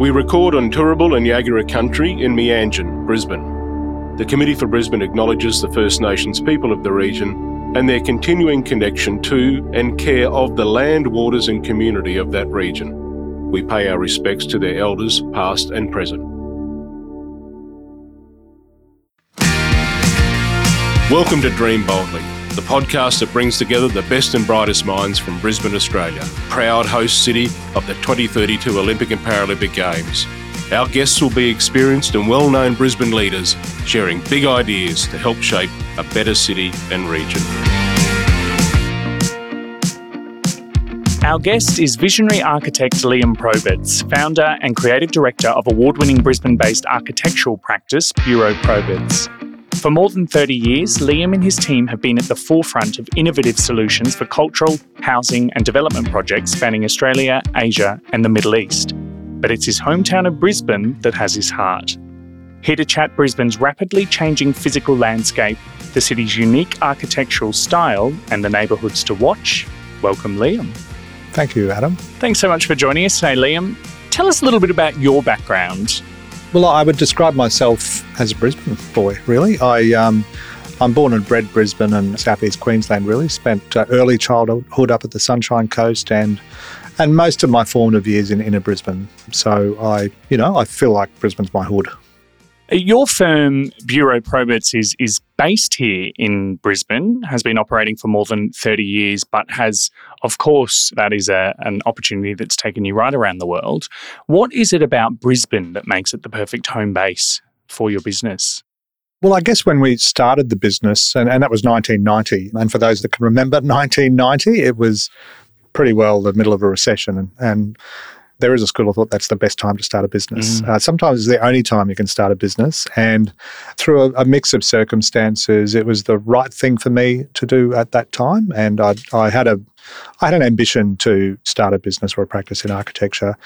We record on Turrbal and Yagara country in Meanjin, Brisbane. The Committee for Brisbane acknowledges the First Nations people of the region and their continuing connection to and care of the land, waters, and community of that region. We pay our respects to their elders, past and present. Welcome to Dream Boldly, the podcast that brings together the best and brightest minds from Brisbane, Australia, proud host city of the 2032 Olympic and Paralympic Games. Our guests will be experienced and well known Brisbane leaders sharing big ideas to help shape a better city and region. Our guest is visionary architect Liam Proberts, founder and creative director of award winning Brisbane based architectural practice Bureau Proberts. For more than 30 years, Liam and his team have been at the forefront of innovative solutions for cultural, housing, and development projects spanning Australia, Asia, and the Middle East. But it's his hometown of Brisbane that has his heart. Here to chat Brisbane's rapidly changing physical landscape, the city's unique architectural style, and the neighbourhoods to watch, welcome Liam. Thank you, Adam. Thanks so much for joining us today, Liam. Tell us a little bit about your background well, I would describe myself as a Brisbane boy, really. I, um, I'm born and bred Brisbane and southeast Queensland, really. Spent uh, early childhood up at the Sunshine Coast and and most of my formative years in inner Brisbane. So I, you know, I feel like Brisbane's my hood. Your firm, Bureau Proberts, is, is based here in Brisbane, has been operating for more than 30 years, but has, of course, that is a, an opportunity that's taken you right around the world. What is it about Brisbane that makes it the perfect home base for your business? Well, I guess when we started the business, and, and that was 1990, and for those that can remember 1990, it was pretty well the middle of a recession. And, and there is a school of thought that's the best time to start a business. Mm. Uh, sometimes it's the only time you can start a business. And through a, a, mix of circumstances, it was the right thing for me to do at that time. And I, I had a I had an ambition to start a business or a practice in architecture.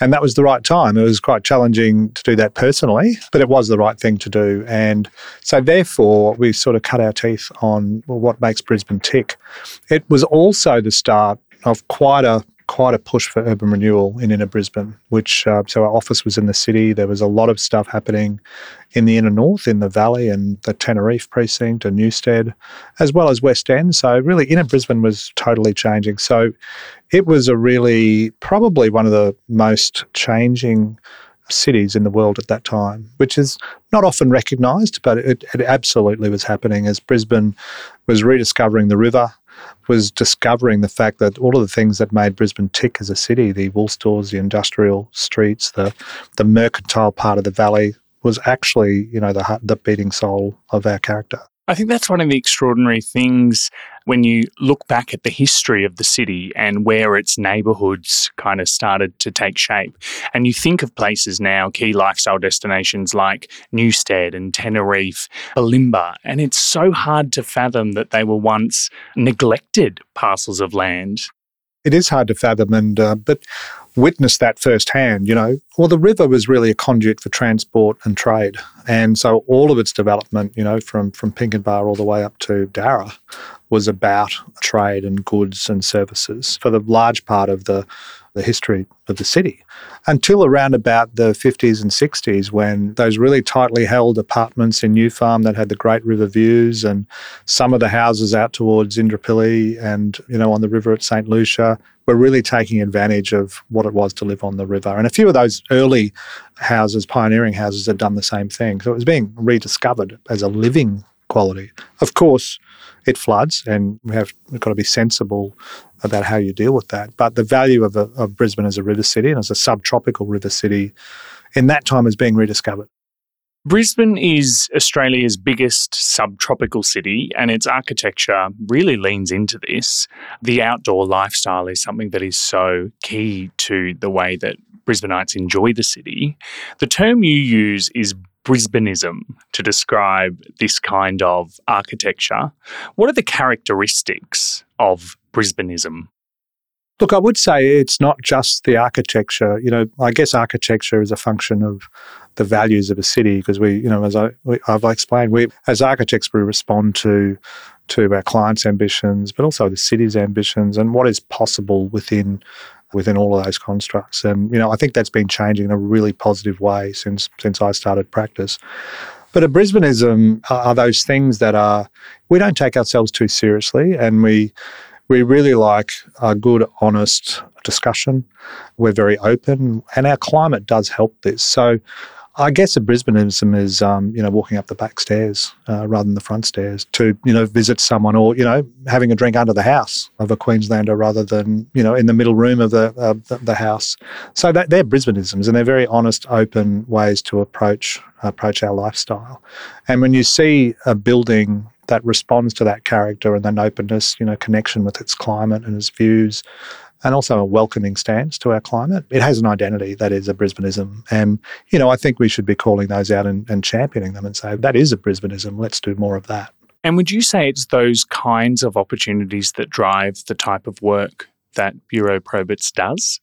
And that was the right time. It was quite challenging to do that personally, but it was the right thing to do. And so, therefore, we sort of cut our teeth on well, what makes Brisbane tick. It was also the start of quite a quite a push for urban renewal in inner Brisbane, which, uh, so our office was in the city. There was a lot of stuff happening in the inner north, in the valley and the Teneriffe precinct and Newstead, as well as West End. So really inner Brisbane was totally changing. So it was a really, probably one of the most changing cities in the world at that time, which is not often recognised, but it, it, absolutely was happening as Brisbane was rediscovering the river was discovering the fact that all of the things that made Brisbane tick as a city, the wool stores, the industrial streets, the the mercantile part of the valley, was actually, you know, the the beating soul of our character. I think that's one of the extraordinary things when you look back at the history of the city and where its neighborhoods kind of started to take shape. And you think of places now, key lifestyle destinations like Newstead and Teneriffe, Bulimba, and it's so hard to fathom that they were once neglected parcels of land. It is hard to fathom, and uh, but witnessed that firsthand. You know, well, the river was really a conduit for transport and trade, and so all of its development, you know, from from Pinkenba all the way up to Darra was about trade and goods and services for the large part of the the history of the city until around about the 50s and 60s when those really tightly held apartments in New Farm that had the great river views and some of the houses out towards Indooroopilly and you know on the river at St Lucia were really taking advantage of what it was to live on the river. And a few of those early houses, pioneering houses, had done the same thing. So it was being rediscovered as a living quality. Of course, it floods, and we have we've got to be sensible about how you deal with that. But the value of, a, of Brisbane as a river city and as a subtropical river city in that time is being rediscovered. Brisbane is Australia's biggest subtropical city, and its architecture really leans into this. The outdoor lifestyle is something that is so key to the way that Brisbaneites enjoy the city. The term you use is Brisbaneism to describe this kind of architecture. What are the characteristics of Brisbaneism? Look, I would say it's not just the architecture. You know, I guess architecture is a function of the values of a city because we, you know, as I, we, I've explained, we as architects we respond to to our clients' ambitions, but also the city's ambitions and what is possible within within all of those constructs. And, you know, I think that's been changing in a really positive way since since I started practice. But a Brisbaneism are those things that are, we don't take ourselves too seriously and we, we really like a good, honest discussion. We're very open and our climate does help this. So I guess a Brisbaneism is, um, you know, walking up the back stairs uh, rather than the front stairs to, you know, visit someone or, you know, having a drink under the house of a Queenslander rather than, you know, in the middle room of the, uh, the, the, house. So that, they're Brisbaneisms and they're very honest, open ways to approach approach our lifestyle. And when you see a building that responds to that character and that openness, you know, connection with its climate and its views, and also a welcoming stance to our climate. It has an identity that is a Brisbaneism. And, you know, I think we should be calling those out and, and championing them and say, that is a Brisbaneism. Let's do more of that. And would you say it's those kinds of opportunities that drive the type of work that Bureau Proberts does?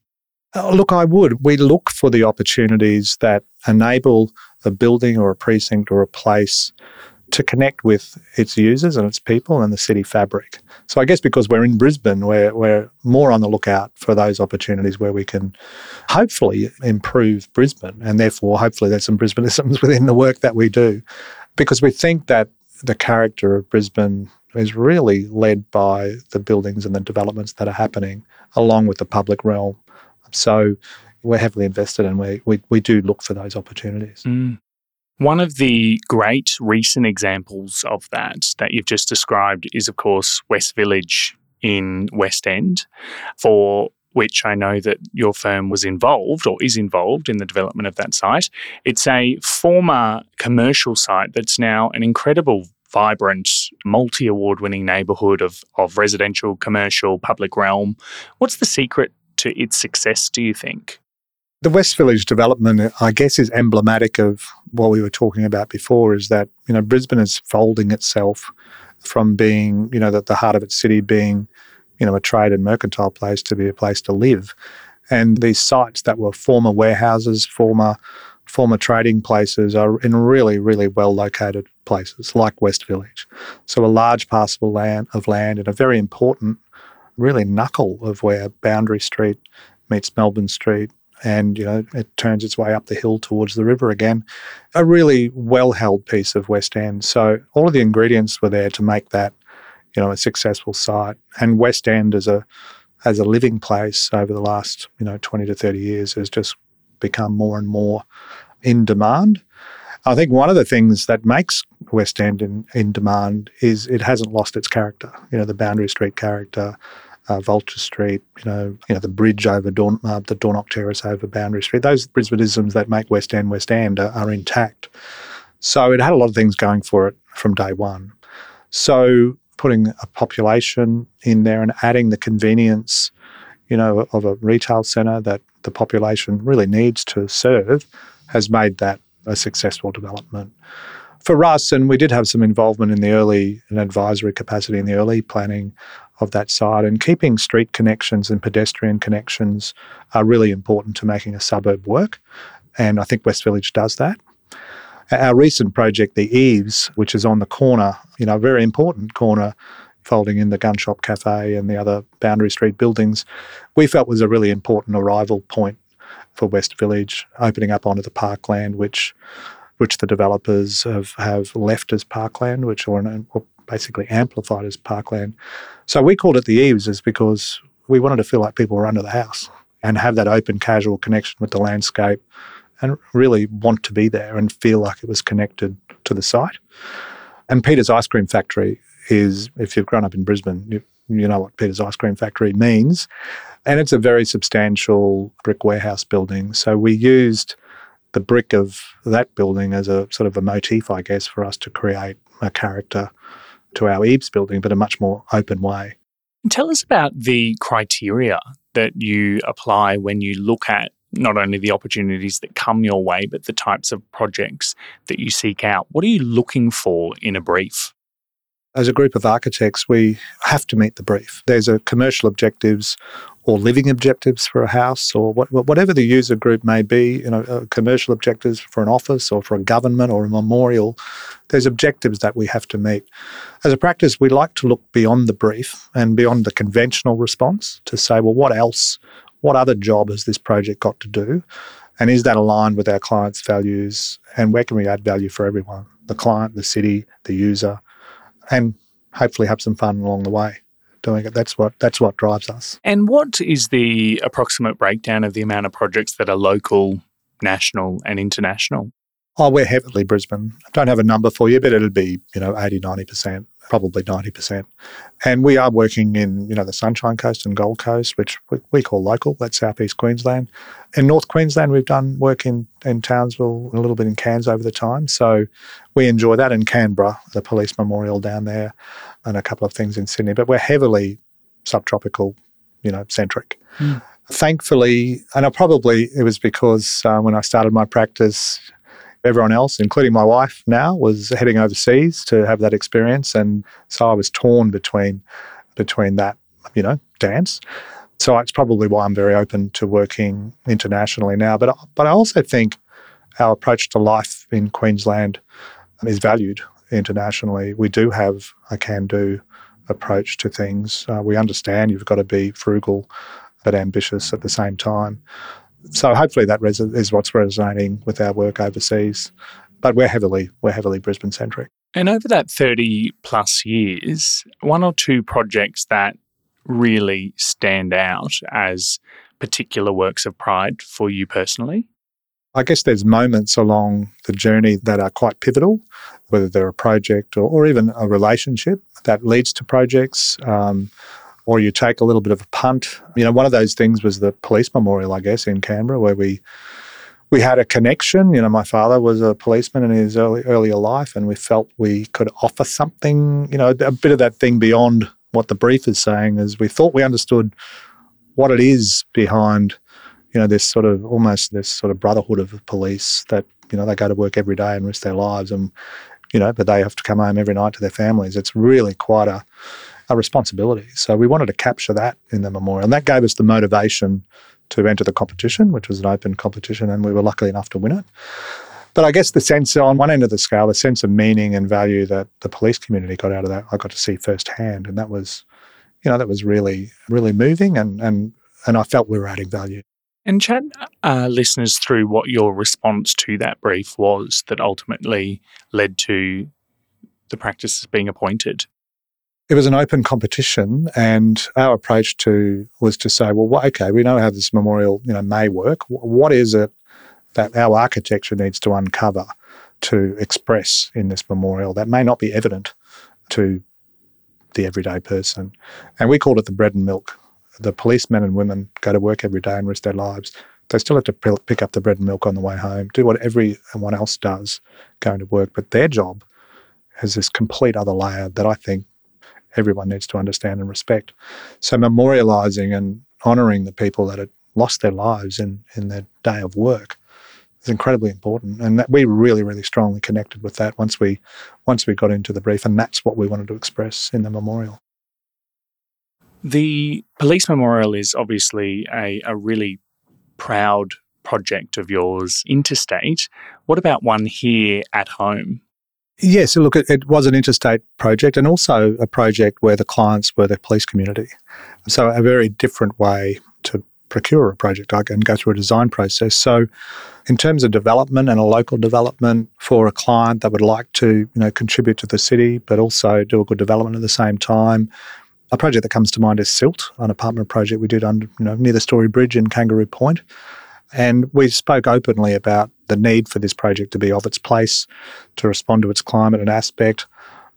Oh, look, I would. We look for the opportunities that enable a building or a precinct or a place to connect with its users and its people and the city fabric. So I guess because we're in Brisbane, we're, we're more on the lookout for those opportunities where we can hopefully improve Brisbane. And therefore, hopefully, there's some Brisbaneisms within the work that we do. Because we think that the character of Brisbane is really led by the buildings and the developments that are happening along with the public realm. So we're heavily invested and we, we, we do look for those opportunities. Mm. One of the great recent examples of that that you've just described is, of course, West Village in West End, for which I know that your firm was involved or is involved in the development of that site. It's a former commercial site that's now an incredible vibrant, multi award winning neighbourhood of, of residential, commercial, public realm. What's the secret to its success, do you think? The West Village development, I guess, is emblematic of what we were talking about before. Is that you know Brisbane is folding itself from being you know the, the heart of its city being you know a trade and mercantile place to be a place to live, and these sites that were former warehouses, former former trading places are in really really well located places like West Village. So a large parcel land of land in a very important, really knuckle of where Boundary Street meets Melbourne Street and you know it turns its way up the hill towards the river again. A really well held piece of West End. So all of the ingredients were there to make that you know a successful site. And West End as a as a living place over the last you know 20 to 30 years has just become more and more in demand. I think one of the things that makes West End in, in demand is it hasn't lost its character. You know, the Boundary Street character, uh, Vulture Street, you know, you know the bridge over Dawn, uh, the Dornoch Terrace over Boundary Street. Those Brisbaneisms that make West End West End are, are intact. So it had a lot of things going for it from day one. So putting a population in there and adding the convenience, you know, of a retail centre that the population really needs to serve has made that a successful development. For us, and we did have some involvement in the early and advisory capacity in the early planning of that site. And keeping street connections and pedestrian connections are really important to making a suburb work. And I think West Village does that. Our recent project, the Eaves, which is on the corner, you know, a very important corner folding in the gun shop cafe and the other Boundary Street buildings, we felt was a really important arrival point for West Village, opening up onto the parkland, which which the developers have, have left as parkland, which or basically amplified as parkland. So we called it the eaves is because we wanted to feel like people were under the house and have that open, casual connection with the landscape and really want to be there and feel like it was connected to the site. And Peter's Ice Cream Factory is, if you've grown up in Brisbane, you, you know what Peter's Ice Cream Factory means. And it's a very substantial brick warehouse building. So we used the brick of that building as a sort of a motif, I guess, for us to create a character to our Eaves building, but a much more open way. Tell us about the criteria that you apply when you look at not only the opportunities that come your way, but the types of projects that you seek out. What are you looking for in a brief? As a group of architects, we have to meet the brief. There's a commercial objectives or living objectives for a house or what, whatever the user group may be, you know, uh, commercial objectives for an office or for a government or a memorial, there's objectives that we have to meet. As a practice, we like to look beyond the brief and beyond the conventional response to say, well, what else what other job has this project got to do? And is that aligned with our clients' values? And where can we add value for everyone? The client, the city, the user, and hopefully have some fun along the way doing it. That's what that's what drives us. And what is the approximate breakdown of the amount of projects that are local, national, and international? Oh, we're heavily Brisbane. I don't have a number for you, but it'll be, you know, 80, 90%, probably 90%. And we are working in, you know, the Sunshine Coast and Gold Coast, which we, we call local. That's southeast Queensland. In North Queensland, we've done work in, in Townsville, a little bit in Cairns over the time. So we enjoy that. In Canberra, the police memorial down there, and a couple of things in Sydney. But we're heavily subtropical, you know, centric. Mm. Thankfully, and I probably, it was because uh, when I started my practice, everyone else, including my wife now, was heading overseas to have that experience. And so I was torn between between that, you know, dance. So it's probably why I'm very open to working internationally now. But but I also think our approach to life in Queensland is valued internationally. We do have a can-do approach to things. Uh, we understand you've got to be frugal but ambitious at the same time so hopefully that res- is what's resonating with our work overseas. But we're heavily we're heavily Brisbane centric. And over that thirty plus years, one or two projects that really stand out as particular works of pride for you personally? I guess there's moments along the journey that are quite pivotal, whether they're a project or, or even a relationship that leads to projects. Um, or you take a little bit of a punt. You know, one of those things was the police memorial, I guess, in Canberra, where we we had a connection. You know, my father was a policeman in his early, earlier life, and we felt we could offer something. You know, a bit of that thing beyond what the brief is saying. Is we thought we understood what it is behind. You know, this sort of almost this sort of brotherhood of police that you know they go to work every day and risk their lives, and you know, but they have to come home every night to their families. It's really quite a a responsibility. So we wanted to capture that in the memorial. And that gave us the motivation to enter the competition, which was an open competition, and we were lucky enough to win it. But I guess the sense on one end of the scale, the sense of meaning and value that the police community got out of that, I got to see firsthand. And that was, you know, that was really, really moving and and and I felt we were adding value. And chat uh, listeners through what your response to that brief was that ultimately led to the practices being appointed it was an open competition, and our approach to was to say, well, okay, we know how this memorial, you know, may work. What is it that our architecture needs to uncover to express in this memorial that may not be evident to the everyday person? And we called it the bread and milk. The policemen and women go to work every day and risk their lives. They still have to pick up the bread and milk on the way home, do what everyone else does going to work, but their job has this complete other layer that I think everyone needs to understand and respect. So memorializing and honoring the people that had lost their lives in, in their day of work is incredibly important. And that we really, really strongly connected with that once we once we got into the brief. And that's what we wanted to express in the memorial. The police memorial is obviously a, a really proud project of yours interstate. What about one here at home? Yes, look, it, it, was an interstate project and also a project where the clients were the police community. So, a very different way to procure a project and go through a design process. So, in terms of development and a local development for a client that would like to, you know, contribute to the city, but also do a good development at the same time, a project that comes to mind is Silt, an apartment project we did under, you know, near the Story Bridge in Kangaroo Point. And we spoke openly about the need for this project to be of its place, to respond to its climate and aspect,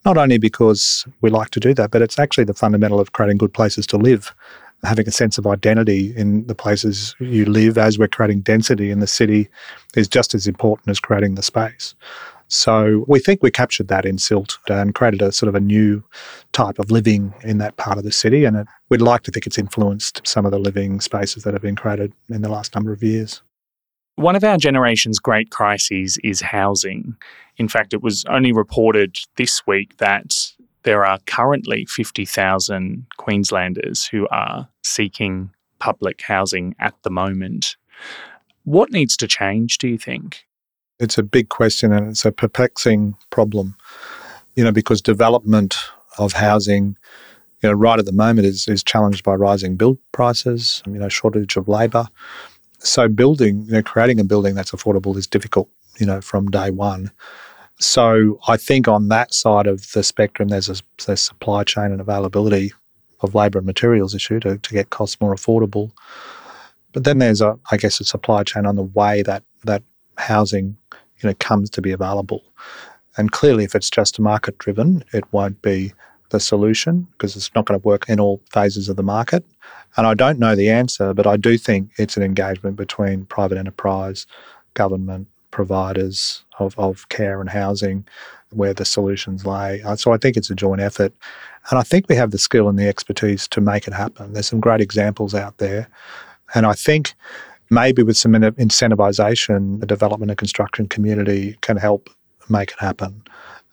not only because we like to do that, but it's actually the fundamental of creating good places to live. Having a sense of identity in the places you live as we're creating density in the city is just as important as creating the space. So we think we captured that in Silt and created a sort of a new type of living in that part of the city. And it, we'd like to think it's influenced some of the living spaces that have been created in the last number of years. One of our generation's great crises is housing. In fact, it was only reported this week that there are currently 50,000 Queenslanders who are seeking public housing at the moment. What needs to change, do you think? It's a big question and it's a perplexing problem, you know, because development of housing you know, right at the moment is, is challenged by rising build prices, you know, shortage of labour. So building, you know, creating a building that's affordable is difficult, you know, from day one. So I think on that side of the spectrum, there's a supply chain and availability of labour and materials issue to, to get costs more affordable. But then there's a, I guess, a supply chain on the way that that housing, you know, comes to be available. And clearly, if it's just market driven, it won't be the solution because it's not going to work in all phases of the market. And I don't know the answer, but I do think it's an engagement between private enterprise, government, providers of, of care and housing where the solutions lay. Uh, so I think it's a joint effort. And I think we have the skill and the expertise to make it happen. There's some great examples out there. And I think maybe with some incentivization, the development and construction community can help make it happen.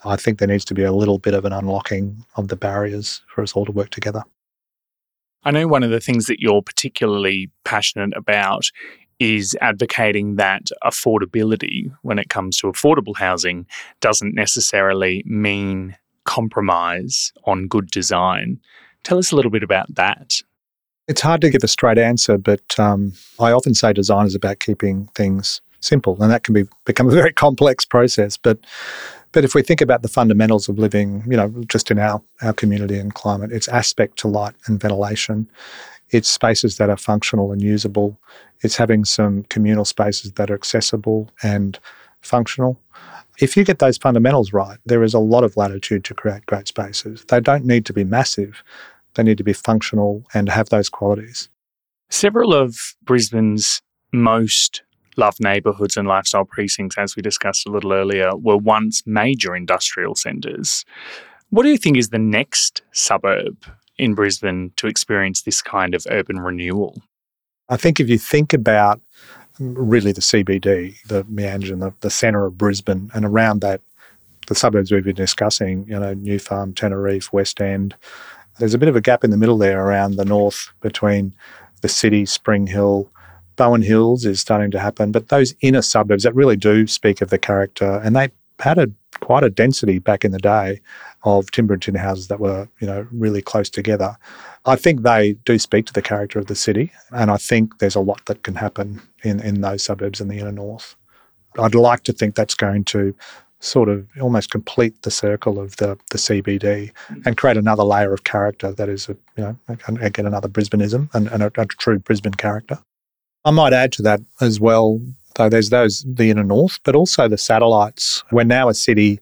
I think there needs to be a little bit of an unlocking of the barriers for us all to work together. I know one of the things that you're particularly passionate about is advocating that affordability, when it comes to affordable housing, doesn't necessarily mean compromise on good design. Tell us a little bit about that. It's hard to give a straight answer, but um, I often say design is about keeping things simple, and that can be become a very complex process. But but if we think about the fundamentals of living, you know, just in our, our community and climate, it's aspect to light and ventilation. It's spaces that are functional and usable. It's having some communal spaces that are accessible and functional. If you get those fundamentals right, there is a lot of latitude to create great spaces. They don't need to be massive, they need to be functional and have those qualities. Several of Brisbane's most loved neighbourhoods and lifestyle precincts, as we discussed a little earlier, were once major industrial centres. What do you think is the next suburb in Brisbane to experience this kind of urban renewal? I think if you think about um, really the CBD, the Meanjin, the, the centre of Brisbane, and around that, the suburbs we've been discussing, you know, New Farm, Teneriffe, West End, there's a bit of a gap in the middle there around the north between the city, Spring Hill, Bowen Hills is starting to happen, but those inner suburbs that really do speak of the character, and they had a quite a density back in the day of timber and tin houses that were, you know, really close together. I think they do speak to the character of the city, and I think there's a lot that can happen in, in those suburbs in the inner north. I'd like to think that's going to sort of almost complete the circle of the, the CBD mm. and create another layer of character that is, a, you know, again, another Brisbaneism and, and a, a true Brisbane character. I might add to that as well, though there's those, the inner north, but also the satellites. We're now a city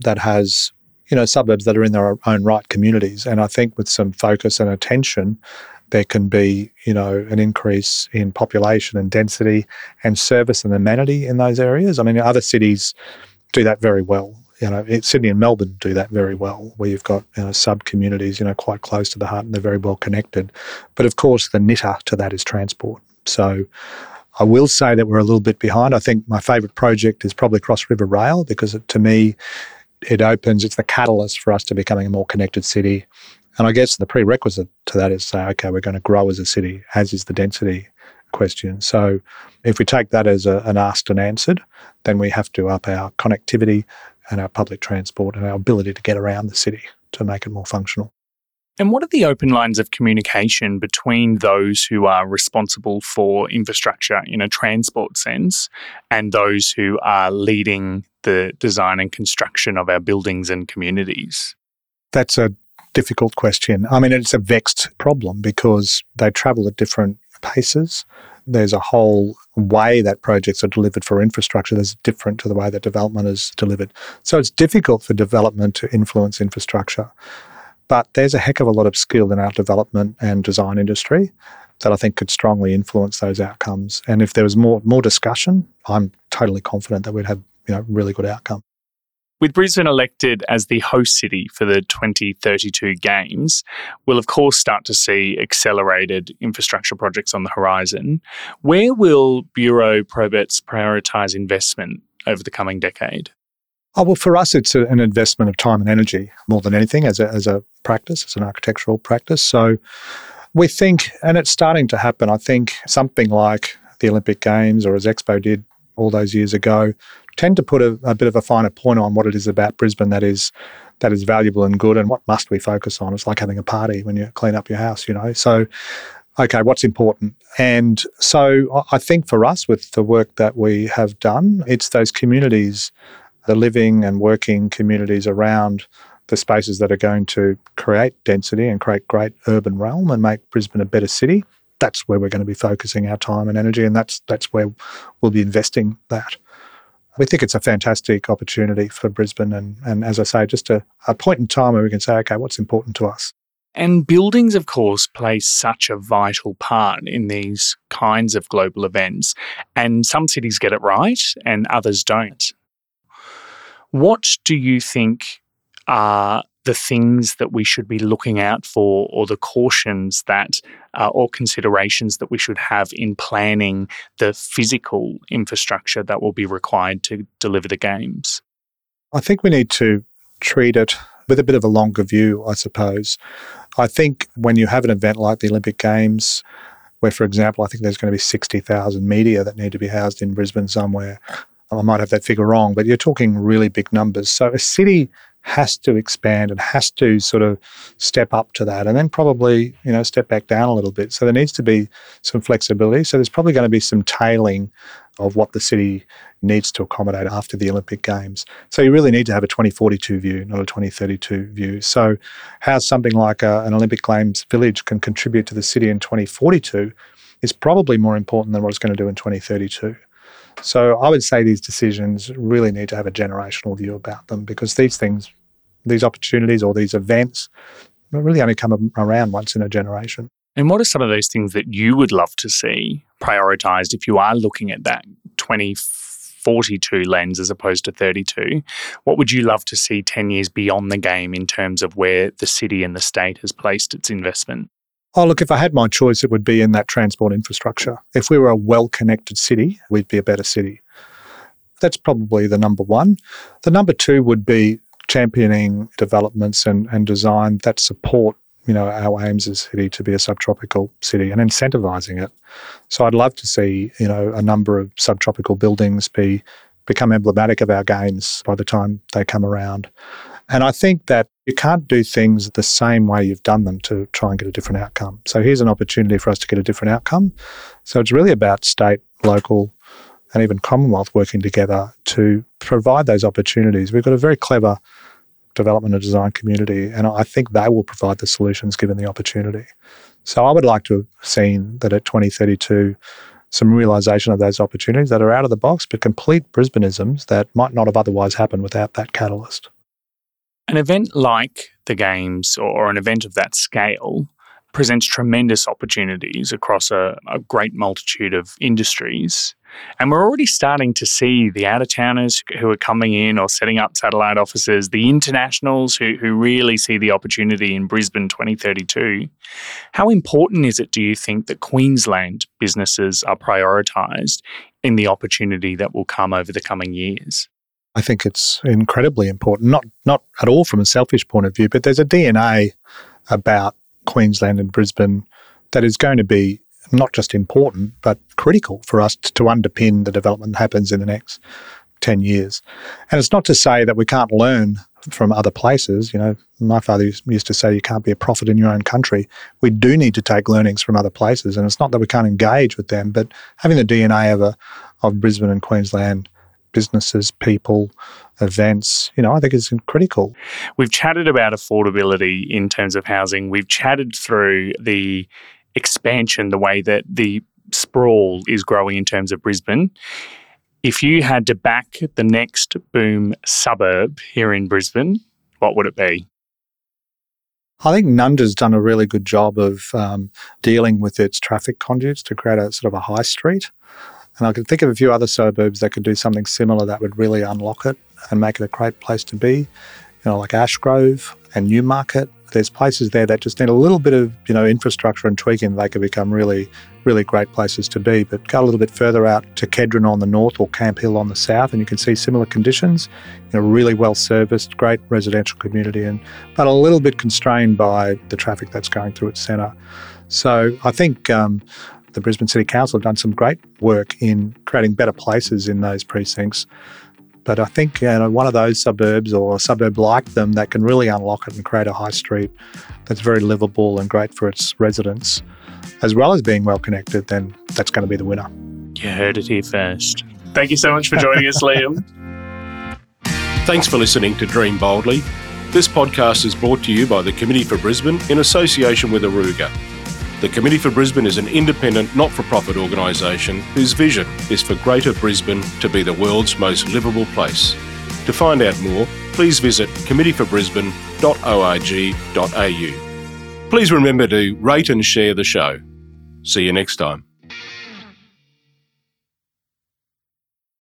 that has, you know, suburbs that are in their own right communities. And I think with some focus and attention, there can be, you know, an increase in population and density and service and amenity in those areas. I mean, other cities do that very well. You know, Sydney and Melbourne do that very well, where you've got you know, sub communities, you know, quite close to the heart and they're very well connected. But of course, the knitter to that is transport. So I will say that we're a little bit behind. I think my favourite project is probably Cross River Rail because it, to me, it opens, it's the catalyst for us to becoming a more connected city. And I guess the prerequisite to that is say, okay, we're going to grow as a city, as is the density question. So if we take that as a, an asked and answered, then we have to up our connectivity and our public transport and our ability to get around the city to make it more functional. And what are the open lines of communication between those who are responsible for infrastructure in a transport sense and those who are leading the design and construction of our buildings and communities? That's a difficult question. I mean, it's a vexed problem because they travel at different paces. There's a whole way that projects are delivered for infrastructure that's different to the way that development is delivered. So it's difficult for development to influence infrastructure. But there's a heck of a lot of skill in our development and design industry that I think could strongly influence those outcomes. And if there was more more discussion, I'm totally confident that we'd have you know really good outcome. With Brisbane elected as the host city for the 2032 Games, we'll of course start to see accelerated infrastructure projects on the horizon. Where will Bureau Proberts prioritise investment over the coming decade? Oh, well, for us, it's a, an investment of time and energy more than anything as a, as a practice, as an architectural practice. So we think, and it's starting to happen, I think something like the Olympic Games or as Expo did all those years ago, tend to put a, a bit of a finer point on what it is about Brisbane that is that is valuable and good and what must we focus on. It's like having a party when you clean up your house, you know. So okay, what's important? And so I think for us, with the work that we have done, it's those communities, the living and working communities around the spaces that are going to create density and create great urban realm and make Brisbane a better city. That's where we're going to be focusing our time and energy, and that's that's where we'll be investing that. We think it's a fantastic opportunity for Brisbane, and, and as I say, just a, a point in time where we can say, okay, what's important to us? And buildings, of course, play such a vital part in these kinds of global events. And some cities get it right and others don't. What do you think are the things that we should be looking out for or the cautions that uh, or considerations that we should have in planning the physical infrastructure that will be required to deliver the games? I think we need to treat it with a bit of a longer view, I suppose. I think when you have an event like the Olympic Games, where, for example, I think there's going to be 60,000 media that need to be housed in Brisbane somewhere. I might have that figure wrong, but you're talking really big numbers. So a city has to expand and has to sort of step up to that and then probably, you know, step back down a little bit. So there needs to be some flexibility. So there's probably going to be some tailing of what the city needs to accommodate after the Olympic Games. So you really need to have a 2042 view, not a 2032 view. So how something like a, an Olympic Games village can contribute to the city in 2042 is probably more important than what it's going to do in 2032. So I would say these decisions really need to have a generational view about them because these things, these opportunities or these events really only come around once in a generation. And what are some of those things that you would love to see prioritized if you are looking at that 2042 lens as opposed to 32? What would you love to see 10 years beyond the game in terms of where the city and the state has placed its investment? Oh, look, if I had my choice, it would be in that transport infrastructure. If we were a well connected city, we'd be a better city. That's probably the number one. The number two would be championing developments and, and design that support you know our aims as a city to be a subtropical city and incentivizing it. So I'd love to see you know a number of subtropical buildings be become emblematic of our games by the time they come around. And I think that you can't do things the same way you've done them to try and get a different outcome. So here's an opportunity for us to get a different outcome. So it's really about state, local, and even Commonwealth working together to provide those opportunities. We've got a very clever development and design community, and I think they will provide the solutions given the opportunity. So I would like to have seen that at 2032, some realization of those opportunities that are out of the box, but complete Brisbaneisms that might not have otherwise happened without that catalyst. An event like the Games or an event of that scale presents tremendous opportunities across a, a, great multitude of industries. And we're already starting to see the out of towners who are coming in or setting up satellite offices, the internationals who, who really see the opportunity in Brisbane 2032. How important is it, do you think, that Queensland businesses are prioritised in the opportunity that will come over the coming years? I think it's incredibly important, not not at all from a selfish point of view, but there's a DNA about Queensland and Brisbane that is going to be not just important, but critical for us to, to underpin the development that happens in the next 10 years. And it's not to say that we can't learn from other places. You know, my father used to say you can't be a prophet in your own country. We do need to take learnings from other places. And it's not that we can't engage with them, but having the DNA of, a, of Brisbane and Queensland businesses, people, events, you know, I think it's critical. We've chatted about affordability in terms of housing. We've chatted through the expansion, the way that the sprawl is growing in terms of Brisbane. If you had to back the next boom suburb here in Brisbane, what would it be? I think Nunda's done a really good job of um, dealing with its traffic conduits to create a sort of a high street. And I can think of a few other suburbs that could do something similar that would really unlock it and make it a great place to be. You know, like Ashgrove and Newmarket. There's places there that just need a little bit of, you know, infrastructure and tweaking. They could become really, really great places to be. But go a little bit further out to Kedron on the north or Camp Hill on the south, and you can see similar conditions. You know, really well serviced, great residential community, and but a little bit constrained by the traffic that's going through its centre. So I think um, the Brisbane City Council have done some great work in creating better places in those precincts. But I think you know, one of those suburbs or a suburb like them that can really unlock it and create a high street that's very livable and great for its residents, as well as being well connected, then that's going to be the winner. You heard it here first. Thank you so much for joining us, Liam. Thanks for listening to Dream Boldly. This podcast is brought to you by the Committee for Brisbane in association with Aruga. The Committee for Brisbane is an independent, not for profit organisation whose vision is for Greater Brisbane to be the world's most livable place. To find out more, please visit committeeforbrisbane.org.au. Please remember to rate and share the show. See you next time.